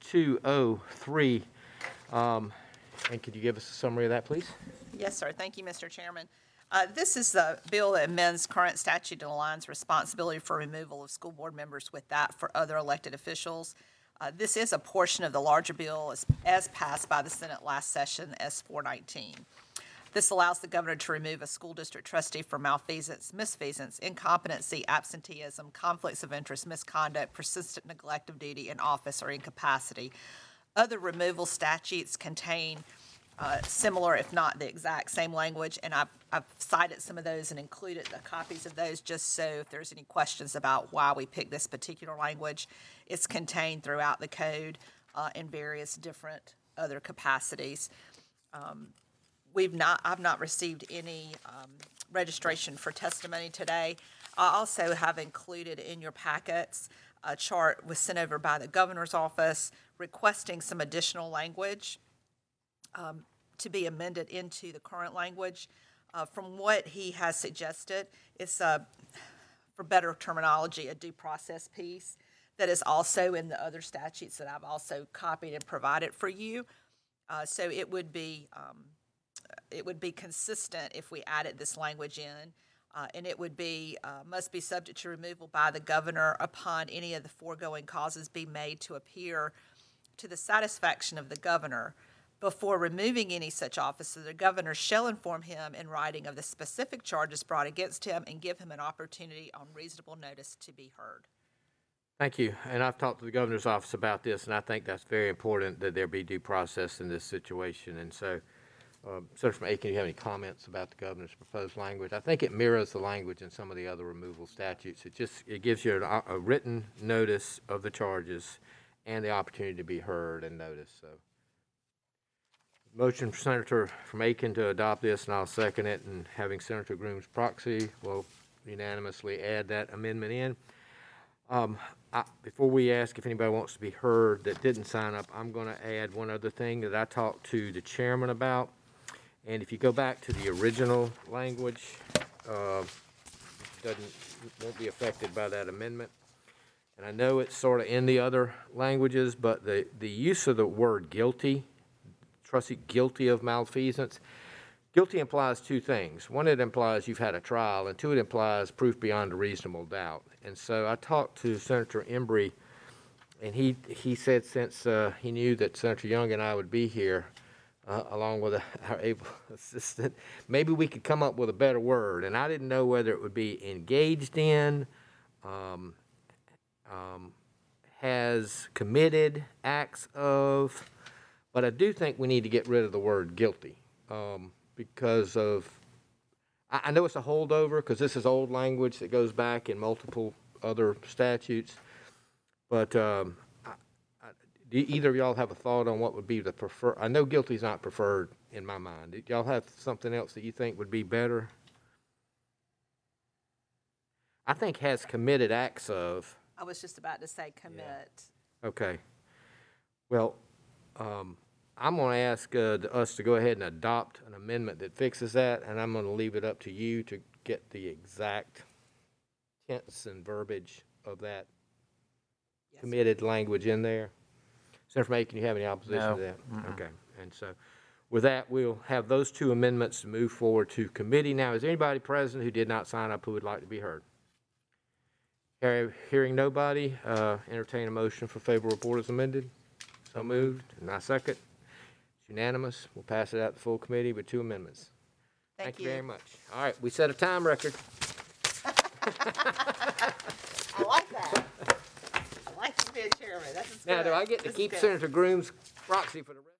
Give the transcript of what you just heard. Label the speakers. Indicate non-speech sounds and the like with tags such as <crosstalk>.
Speaker 1: 203. Um, And could you give us a summary of that, please?
Speaker 2: Yes, sir. Thank you, Mr. Chairman. Uh, This is the bill that amends current statute and aligns responsibility for removal of school board members with that for other elected officials. Uh, This is a portion of the larger bill as- as passed by the Senate last session, S 419. This allows the governor to remove a school district trustee for malfeasance, misfeasance, incompetency, absenteeism, conflicts of interest, misconduct, persistent neglect of duty in office or incapacity. Other removal statutes contain uh, similar, if not the exact same language, and I've, I've cited some of those and included the copies of those, just so if there's any questions about why we picked this particular language, it's contained throughout the code uh, in various different other capacities. We've not, I've not received any um, registration for testimony today. I also have included in your packets a chart was sent over by the governor's office requesting some additional language um, to be amended into the current language. Uh, From what he has suggested, it's a, for better terminology, a due process piece that is also in the other statutes that I've also copied and provided for you. Uh, So it would be, um, it would be consistent if we added this language in, uh, and it would be, uh, must be subject to removal by the governor upon any of the foregoing causes be made to appear to the satisfaction of the governor. Before removing any such officer, the governor shall inform him in writing of the specific charges brought against him and give him an opportunity on reasonable notice to be heard.
Speaker 1: Thank you. And I've talked to the governor's office about this, and I think that's very important that there be due process in this situation. And so, um, Senator from Aiken, do you have any comments about the governor's proposed language? I think it mirrors the language in some of the other removal statutes. It just, it gives you an- a written notice of the charges and the opportunity to be heard and noticed, so. Motion for Senator from Aiken to adopt this, and I'll second it, and having Senator Groom's proxy, will unanimously add that amendment in. Um, I, before we ask if anybody wants to be heard that didn't sign up, I'm gonna add one other thing that I talked to the chairman about. And if you go back to the original language, uh, doesn't, won't be affected by that amendment. And I know it's sort of in the other languages, but the, the use of the word guilty, trustee guilty of malfeasance, Guilty implies two things. One, it implies you've had a trial, and two, it implies proof beyond a reasonable doubt. And so I talked to Senator Hembree, and he, he said since uh, he knew that Senator Young and I would be here, uh, along with our <laughs> able <laughs> assistant, maybe we could come up with a better word. And I didn't know whether it would be engaged in, um, um, has committed acts of, but I do think we need to get rid of the word guilty. Um, because of, I, I know it's a holdover, because this is old language that goes back in multiple other statutes. But, um, do either of y'all have a thought on what would be the prefer, I know guilty's not preferred in my mind. Do y'all have something else that you think would be better? I think has committed acts of,
Speaker 2: I was just about to say commit.
Speaker 1: Okay. Well, um, I'm gonna ask, uh, us to go ahead and adopt an amendment that fixes that, and I'm gonna leave it up to you to get the exact tense and verbiage of that
Speaker 2: Yes.
Speaker 1: committed language in there. Senator from Aiken, you have any opposition to
Speaker 3: No.
Speaker 1: that? Okay, and so with that, we'll have those two amendments to move forward to committee. Now, is there anybody present who did not sign up who would like to be heard? Hear- Hearing nobody, uh, entertain a motion for favorable report as amended. So moved, and I second. It's unanimous. We'll pass it out to full committee with two amendments.
Speaker 2: Thank
Speaker 1: you very much. All right, we set a time record. <laughs>
Speaker 2: I like that. I like to be a chairman. This is
Speaker 1: Now, do
Speaker 2: good.
Speaker 1: I get to
Speaker 2: This is
Speaker 1: keep
Speaker 2: good.
Speaker 1: Senator Groom's proxy for the rest?